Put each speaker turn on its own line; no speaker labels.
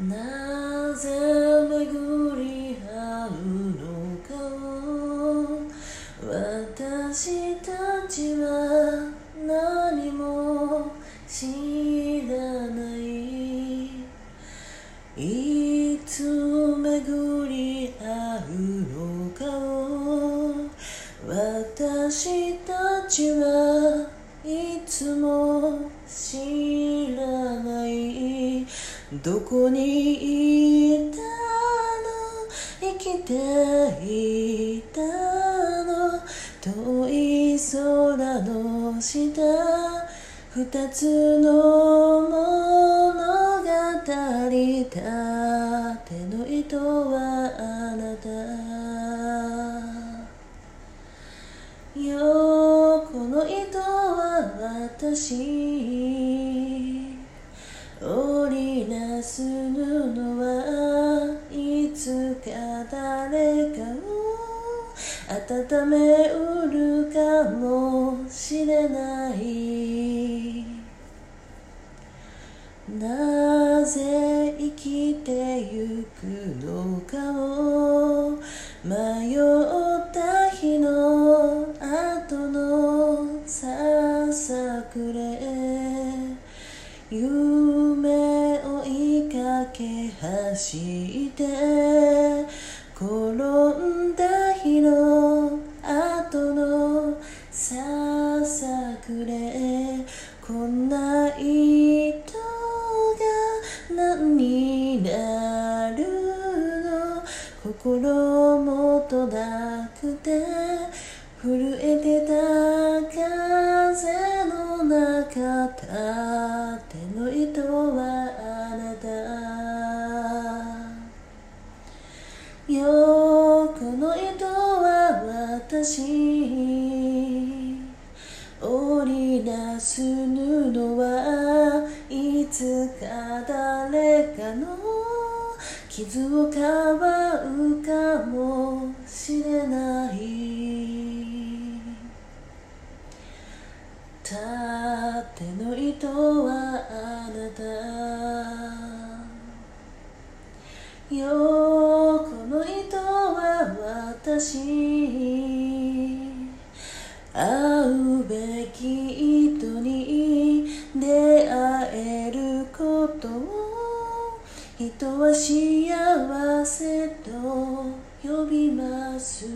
なぜ巡り合うのかを私たちは何も知らないいつ巡り合うのかを私たちはいつも知らないどこにいたの？生きていたの？遠い空の下二つの物語縦の糸はあなた。横の糸は私。織りなす布はいつか誰かを温めうるかもしれない。なぜ生きてゆくのかを迷った日の後のささくれ。走って転んだ日の後のささくれ。こんな糸が何になるの。心もとなくて震えてた風の中縦の糸は横の糸は私織りなす布はい。つか誰かの傷をかばうかもしれない。縦の糸はあなた横の糸し会うべき人に出会えることを人は幸せと呼びます。